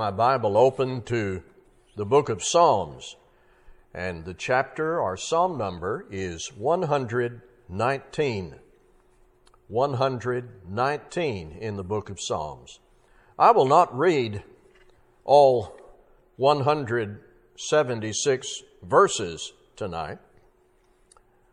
My Bible open to the book of Psalms, and the chapter or psalm number is 119. 119 in the book of Psalms. I will not read all 176 verses tonight.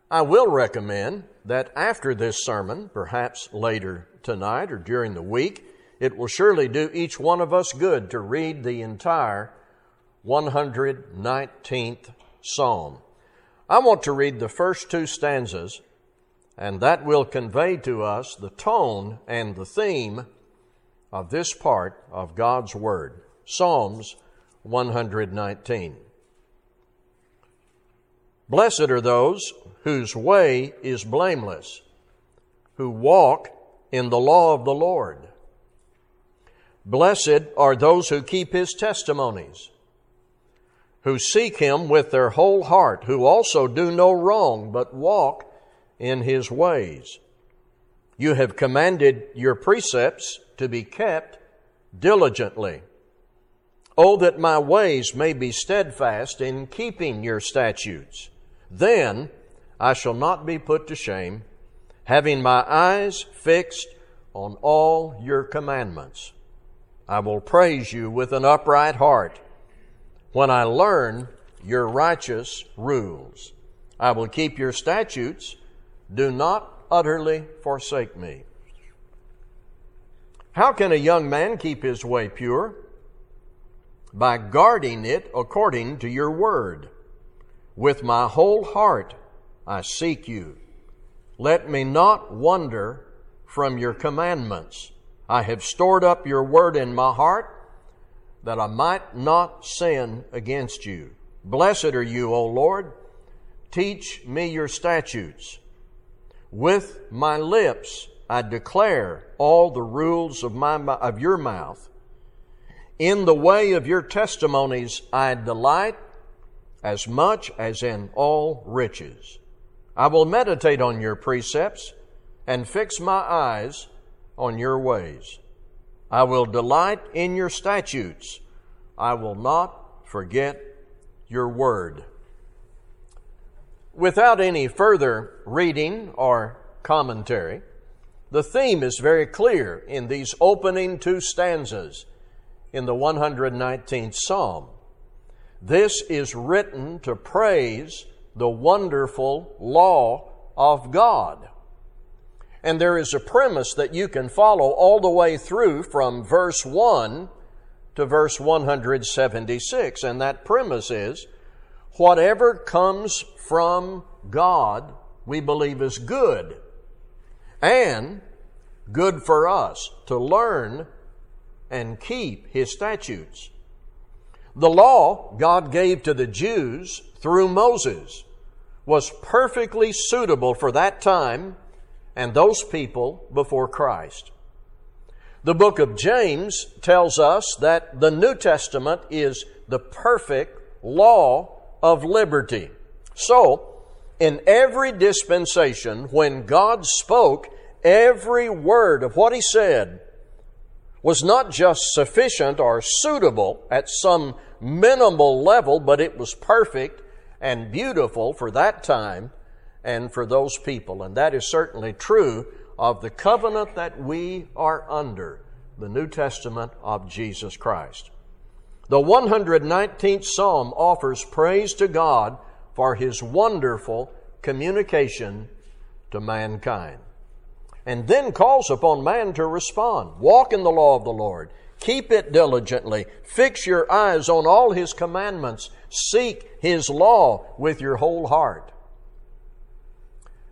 I will recommend that after this sermon, perhaps later tonight or during the week, it will surely do each one of us good to read the entire 119th Psalm. I want to read the first two stanzas, and that will convey to us the tone and the theme of this part of God's Word. Psalms 119. Blessed are those whose way is blameless, who walk in the law of the Lord. Blessed are those who keep his testimonies, who seek him with their whole heart, who also do no wrong, but walk in his ways. You have commanded your precepts to be kept diligently. Oh, that my ways may be steadfast in keeping your statutes. Then I shall not be put to shame, having my eyes fixed on all your commandments. I will praise you with an upright heart when I learn your righteous rules. I will keep your statutes. Do not utterly forsake me. How can a young man keep his way pure? By guarding it according to your word. With my whole heart I seek you. Let me not wander from your commandments. I have stored up your word in my heart that I might not sin against you. Blessed are you, O Lord. Teach me your statutes. With my lips I declare all the rules of, my, of your mouth. In the way of your testimonies I delight as much as in all riches. I will meditate on your precepts and fix my eyes on your ways. I will delight in your statutes. I will not forget your word. Without any further reading or commentary, the theme is very clear in these opening two stanzas in the 119th Psalm. This is written to praise the wonderful law of God. And there is a premise that you can follow all the way through from verse 1 to verse 176. And that premise is whatever comes from God, we believe is good and good for us to learn and keep His statutes. The law God gave to the Jews through Moses was perfectly suitable for that time and those people before Christ. The book of James tells us that the New Testament is the perfect law of liberty. So, in every dispensation, when God spoke, every word of what He said was not just sufficient or suitable at some minimal level, but it was perfect and beautiful for that time and for those people. And that is certainly true of the covenant that we are under, the New Testament of Jesus Christ. The 119th Psalm offers praise to God for His wonderful communication to mankind. And then calls upon man to respond. Walk in the law of the Lord. Keep it diligently. Fix your eyes on all His commandments. Seek His law with your whole heart.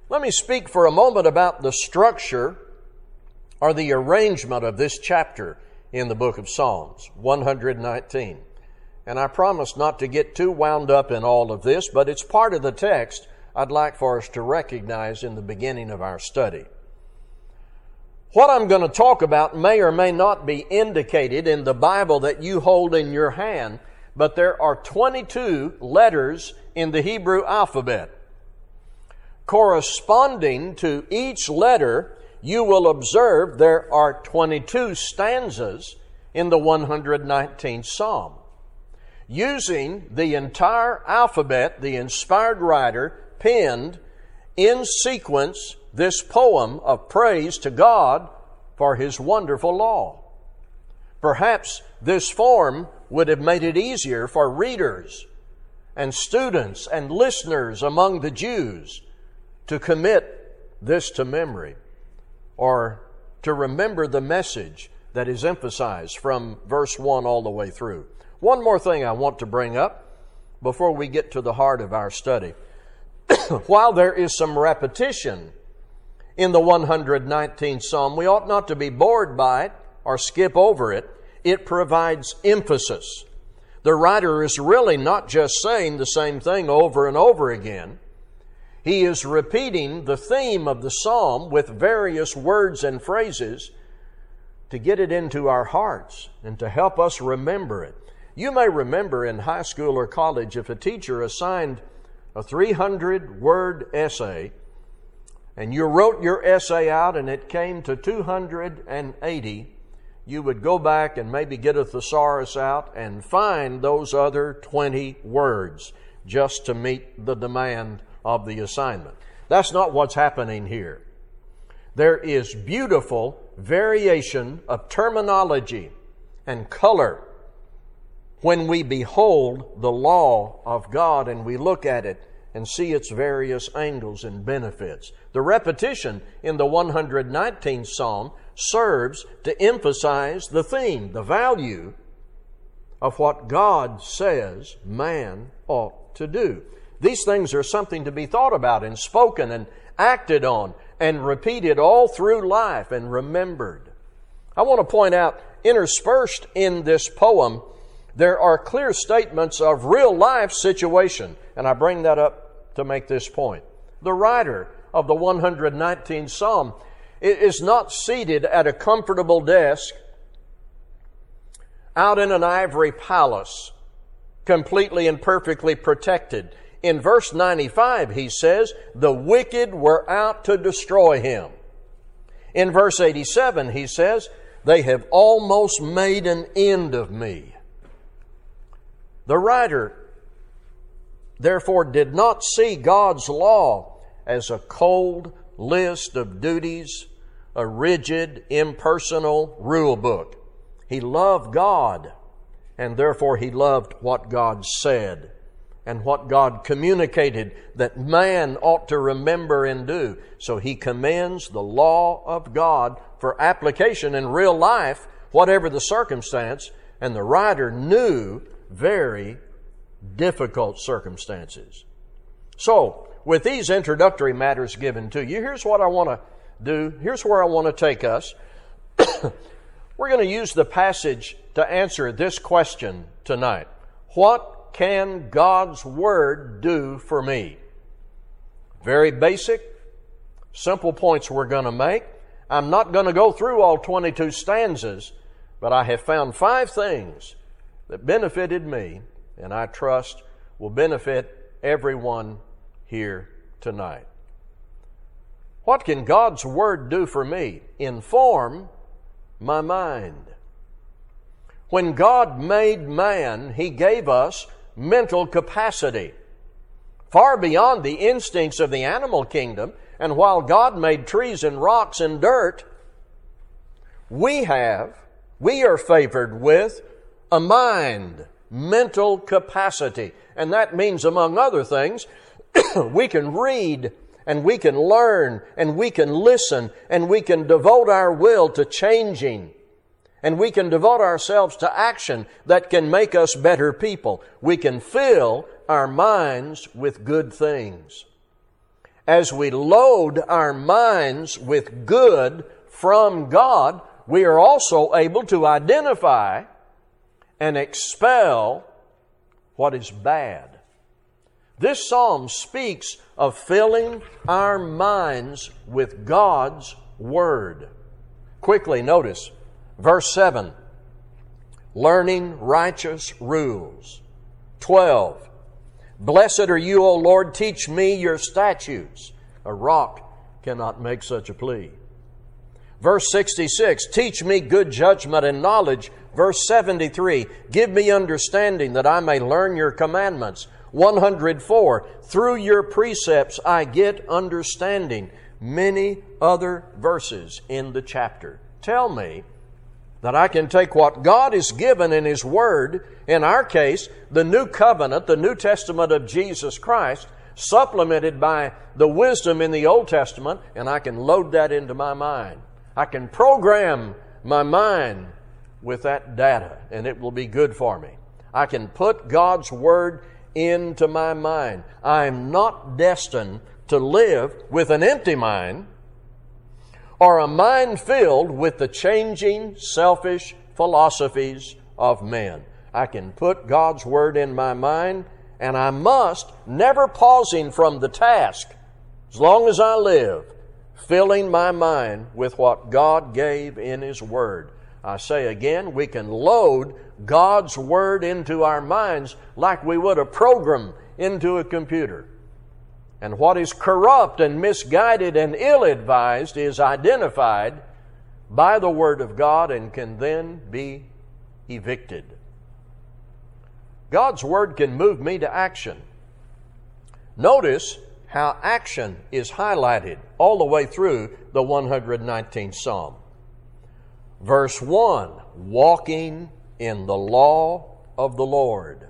Let me speak for a moment about the structure or the arrangement of this chapter in the book of Psalms, 119. And I promise not to get too wound up in all of this, but it's part of the text I'd like for us to recognize in the beginning of our study. What I'm going to talk about may or may not be indicated in the Bible that you hold in your hand, but there are 22 letters in the Hebrew alphabet. Corresponding to each letter, you will observe there are 22 stanzas in the 119th Psalm. Using the entire alphabet, the inspired writer penned in sequence this poem of praise to God for His wonderful law. Perhaps this form would have made it easier for readers and students and listeners among the Jews to commit this to memory or to remember the message that is emphasized from verse 1 all the way through. One more thing I want to bring up before we get to the heart of our study. While there is some repetition in the 119th Psalm, we ought not to be bored by it or skip over it. It provides emphasis. The writer is really not just saying the same thing over and over again. He is repeating the theme of the psalm with various words and phrases to get it into our hearts and to help us remember it. You may remember in high school or college if a teacher assigned a 300 word essay and you wrote your essay out and it came to 280, you would go back and maybe get a thesaurus out and find those other 20 words just to meet the demand of the assignment. That's not what's happening here. There is beautiful variation of terminology and color when we behold the law of God and we look at it and see its various angles and benefits. The repetition in the 119th Psalm serves to emphasize the theme, the value of what God says man ought to do. These things are something to be thought about and spoken and acted on and repeated all through life and remembered. I want to point out, interspersed in this poem, there are clear statements of real life situation, and I bring that up to make this point. The writer of the 119th Psalm is not seated at a comfortable desk out in an ivory palace, completely and perfectly protected. In verse 95, he says, The wicked were out to destroy him. In verse 87, he says, They have almost made an end of me. The writer, therefore, did not see God's law as a cold list of duties, a rigid, impersonal rule book. He loved God, and therefore he loved what God said and what God communicated that man ought to remember and do. So he commends the law of God for application in real life, whatever the circumstance, and the writer knew very difficult circumstances. So, with these introductory matters given to you, here's what I want to do. Here's where I want to take us. We're going to use the passage to answer this question tonight. What can God's Word do for me? Very basic, simple points we're going to make. I'm not going to go through all 22 stanzas, but I have found five things that benefited me and I trust will benefit everyone here tonight. What can God's Word do for me? Inform my mind. When God made man, He gave us mental capacity. Far beyond the instincts of the animal kingdom, and while God made trees and rocks and dirt, we have, we are favored with a mind, mental capacity. And that means, among other things, we can read and we can learn and we can listen and we can devote our will to changing and we can devote ourselves to action that can make us better people. We can fill our minds with good things. As we load our minds with good from God, we are also able to identify and expel what is bad. This psalm speaks of filling our minds with God's Word. Quickly, notice Verse 7 learning righteous rules. 12. Blessed are you, O Lord, teach me your statutes. A rock cannot make such a plea. Verse 66 Teach me good judgment and knowledge Verse 73 Give me understanding that I may learn your commandments. 104 Through your precepts I get understanding. Many other verses in the chapter. Tell me that I can take what God has given in His Word, in our case, the New Covenant, the New Testament of Jesus Christ, supplemented by the wisdom in the Old Testament, and I can load that into my mind. I can program my mind with that data, and it will be good for me. I can put God's Word into my mind. I am not destined to live with an empty mind or a mind filled with the changing, selfish philosophies of men. I can put God's Word in my mind, and I must, never pausing from the task, as long as I live, filling my mind with what God gave in His Word. I say again, we can load God's Word into our minds like we would a program into a computer. And what is corrupt and misguided and ill advised is identified by the Word of God and can then be evicted. God's Word can move me to action. Notice how action is highlighted all the way through the 119th Psalm. Verse 1 walking in the law of the Lord.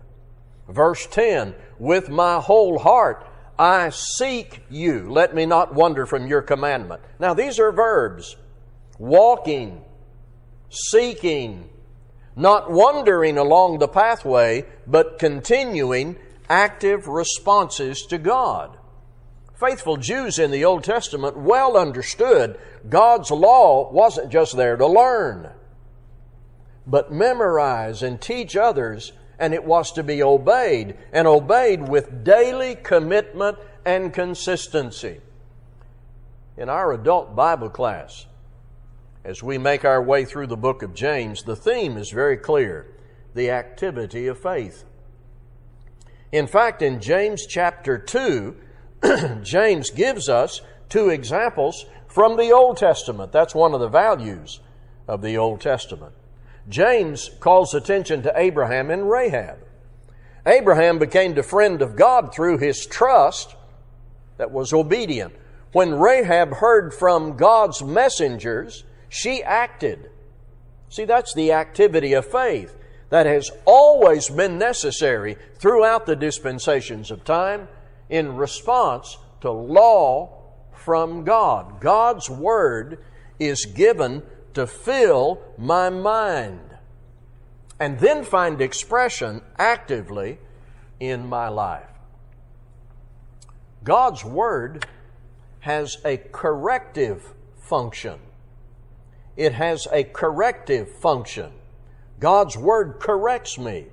Verse 10 with my whole heart I seek you. Let me not wander from your commandment. Now, these are verbs walking, seeking, not wandering along the pathway, but continuing active responses to God. Faithful Jews in the Old Testament well understood God's law wasn't just there to learn, but memorize and teach others and it was to be obeyed, and obeyed with daily commitment and consistency. In our adult Bible class, as we make our way through the book of James, the theme is very clear the activity of faith. In fact, in James chapter 2, James gives us two examples from the Old Testament. That's one of the values of the Old Testament. James calls attention to Abraham and Rahab. Abraham became the friend of God through his trust that was obedient. When Rahab heard from God's messengers, she acted. See, that's the activity of faith that has always been necessary throughout the dispensations of time in response to law from God. God's Word is given to fill my mind and then find expression actively in my life. God's Word has a corrective function. It has a corrective function. God's Word corrects me.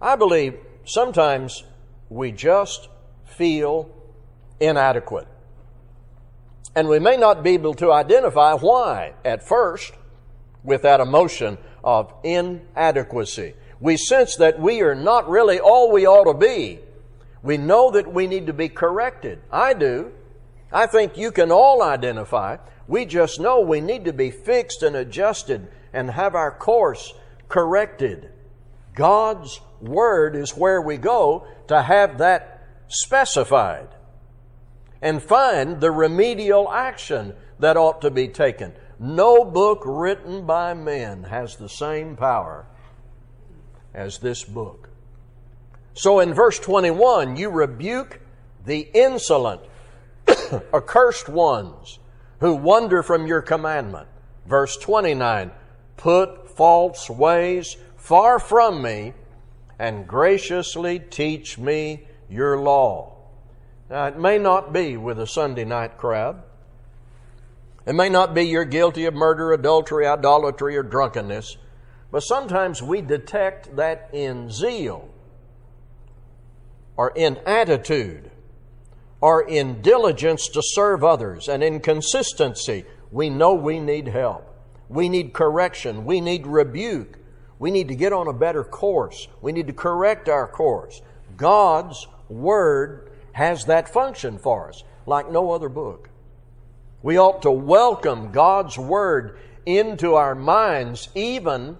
I believe sometimes we just feel inadequate. And we may not be able to identify why at first with that emotion of inadequacy. We sense that we are not really all we ought to be. We know that we need to be corrected. I do. I think you can all identify. We just know we need to be fixed and adjusted and have our course corrected. God's Word is where we go to have that specified and find the remedial action that ought to be taken. No book written by men has the same power as this book. So in verse 21, you rebuke the insolent, accursed ones who wander from your commandment. Verse 29, put false ways far from me and graciously teach me your law. Now, it may not be with a Sunday night crowd. It may not be you're guilty of murder, adultery, idolatry, or drunkenness, but sometimes we detect that in zeal, or in attitude, or in diligence to serve others, and in consistency. We know we need help. We need correction. We need rebuke. We need to get on a better course. We need to correct our course. God's Word has that function for us, like no other book. We ought to welcome God's Word into our minds, even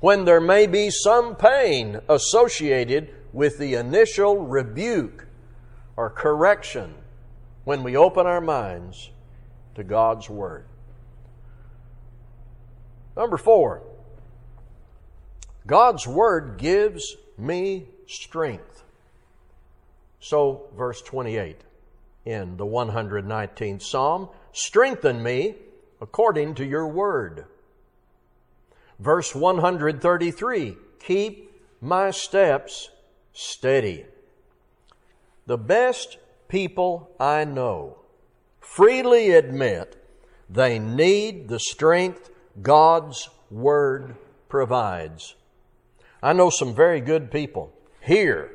when there may be some pain associated with the initial rebuke or correction when we open our minds to God's Word. Number four, God's Word gives me strength. So, verse 28 in the 119th Psalm Strengthen me according to your Word. Verse 133 Keep my steps steady. The best people I know freely admit they need the strength God's Word provides. I know some very good people here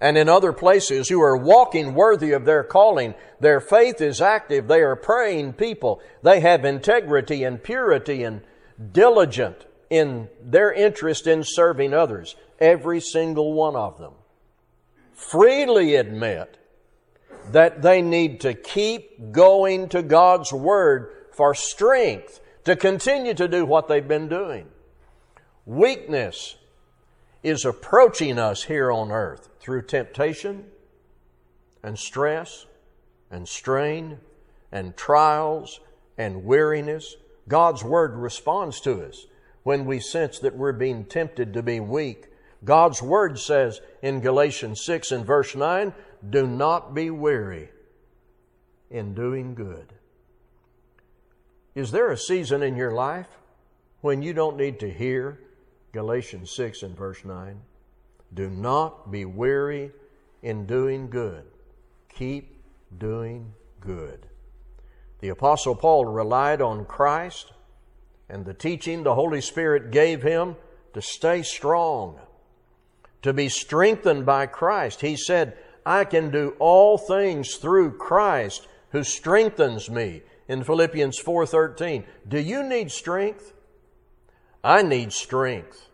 and in other places who are walking worthy of their calling. Their faith is active. They are praying people. They have integrity and purity and diligent in their interest in serving others. Every single one of them freely admit that they need to keep going to God's Word for strength to continue to do what they've been doing. Weakness is approaching us here on earth through temptation and stress and strain and trials and weariness. God's Word responds to us when we sense that we're being tempted to be weak. God's Word says in Galatians 6 and verse 9, do not be weary in doing good. Is there a season in your life when you don't need to hear Galatians 6 and verse 9? Do not be weary in doing good. Keep doing good. The Apostle Paul relied on Christ and the teaching the Holy Spirit gave him to stay strong, to be strengthened by Christ. He said, I can do all things through Christ who strengthens me in Philippians 4:13. Do you need strength? I need strength.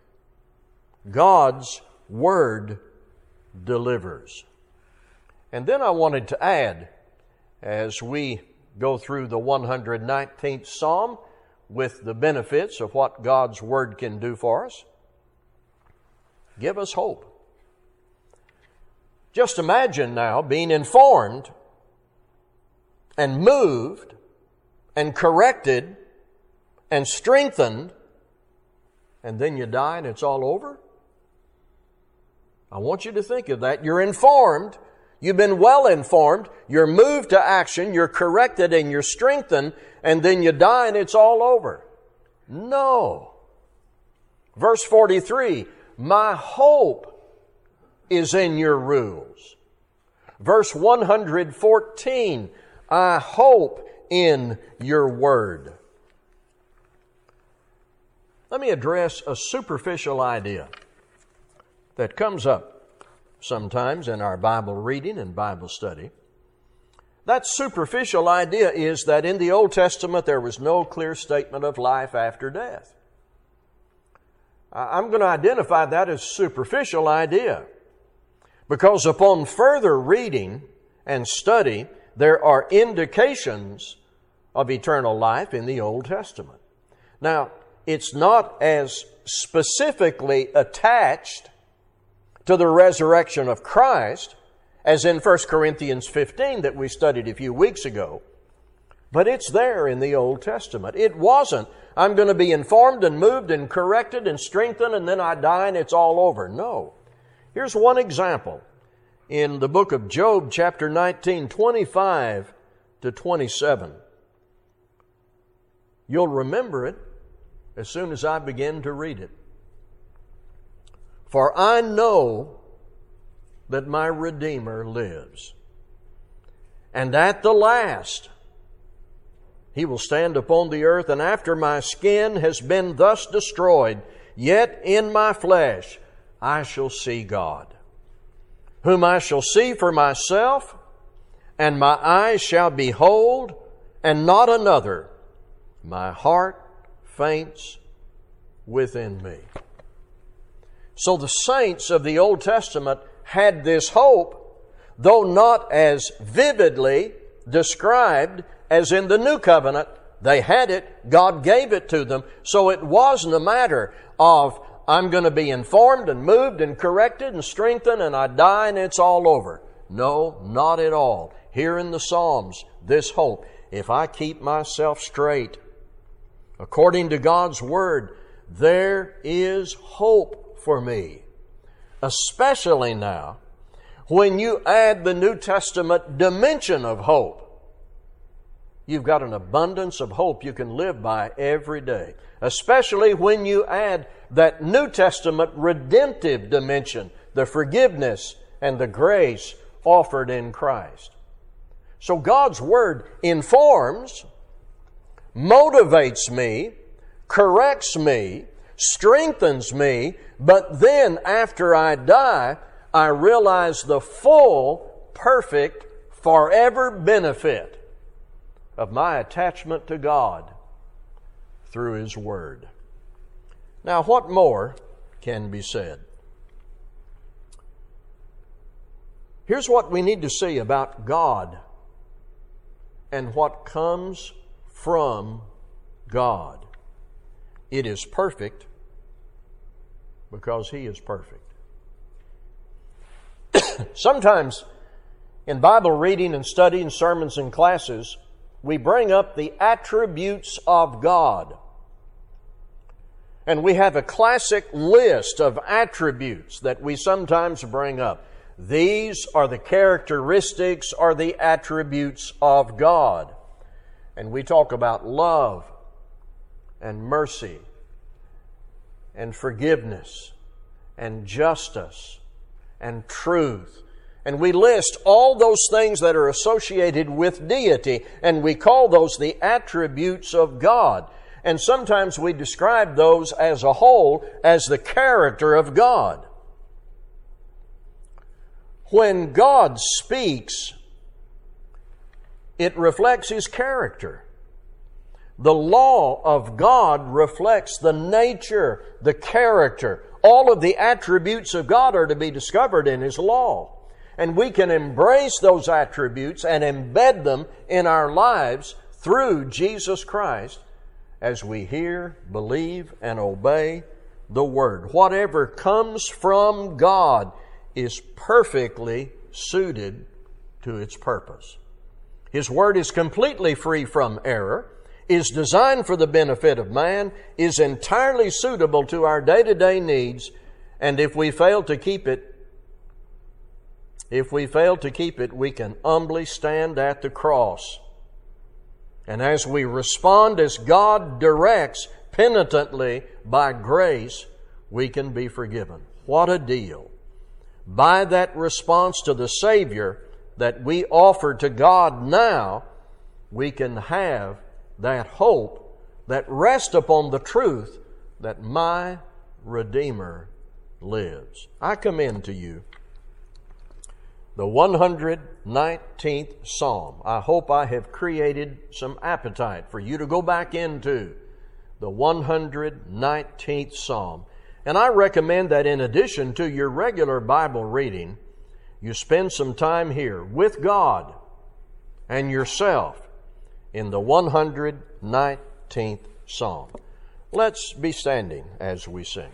God's word delivers. And then I wanted to add as we go through the 119th Psalm with the benefits of what God's word can do for us. Give us hope. Just imagine now being informed and moved and corrected and strengthened, and then you die and it's all over? I want you to think of that. You're informed. You've been well informed. You're moved to action. You're corrected and you're strengthened, and then you die and it's all over. No. Verse 43 My hope is in your rules. Verse 114, I hope in your word. Let me address a superficial idea that comes up sometimes in our Bible reading and Bible study. That superficial idea is that in the Old Testament there was no clear statement of life after death. I'm going to identify that as superficial idea. Because upon further reading and study, there are indications of eternal life in the Old Testament. Now, it's not as specifically attached to the resurrection of Christ as in 1 Corinthians 15 that we studied a few weeks ago, but it's there in the Old Testament. It wasn't, I'm going to be informed and moved and corrected and strengthened and then I die and it's all over. No. Here's one example in the book of Job, chapter 19, 25 to 27. You'll remember it as soon as I begin to read it. For I know that my Redeemer lives, and at the last he will stand upon the earth, and after my skin has been thus destroyed, yet in my flesh I shall see God, whom I shall see for myself, and my eyes shall behold, and not another. My heart faints within me. So the saints of the Old Testament had this hope, though not as vividly described as in the New Covenant They had it. God gave it to them. So it wasn't a matter of, I'm going to be informed and moved and corrected and strengthened and I die and it's all over. No, not at all. Here in the Psalms, this hope. If I keep myself straight, according to God's Word, there is hope for me. Especially now, when you add the New Testament dimension of hope you've got an abundance of hope you can live by every day. Especially when you add that New Testament redemptive dimension, the forgiveness and the grace offered in Christ. So God's Word informs, motivates me, corrects me, strengthens me, but then after I die, I realize the full, perfect, forever benefit of my attachment to God through His Word. Now, what more can be said? Here's what we need to see about God and what comes from God. It is perfect because He is perfect. Sometimes in Bible reading and studying, sermons and classes, we bring up the attributes of God. And we have a classic list of attributes that we sometimes bring up. These are the characteristics or the attributes of God. And we talk about love and mercy and forgiveness and justice and truth and we list all those things that are associated with deity, and we call those the attributes of God. And sometimes we describe those as a whole as the character of God. When God speaks, it reflects His character. The law of God reflects the nature, the character. All of the attributes of God are to be discovered in His law and we can embrace those attributes and embed them in our lives through Jesus Christ as we hear, believe, and obey the Word. Whatever comes from God is perfectly suited to its purpose. His Word is completely free from error, is designed for the benefit of man, is entirely suitable to our day to day needs, and if we fail to keep it, if we fail to keep it, we can humbly stand at the cross. And as we respond as God directs penitently by grace, we can be forgiven. What a deal. By that response to the Savior that we offer to God now, we can have that hope that rests upon the truth that my Redeemer lives. I commend to you the 119th Psalm. I hope I have created some appetite for you to go back into the 119th Psalm. And I recommend that in addition to your regular Bible reading, you spend some time here with God and yourself in the 119th Psalm. Let's be standing as we sing.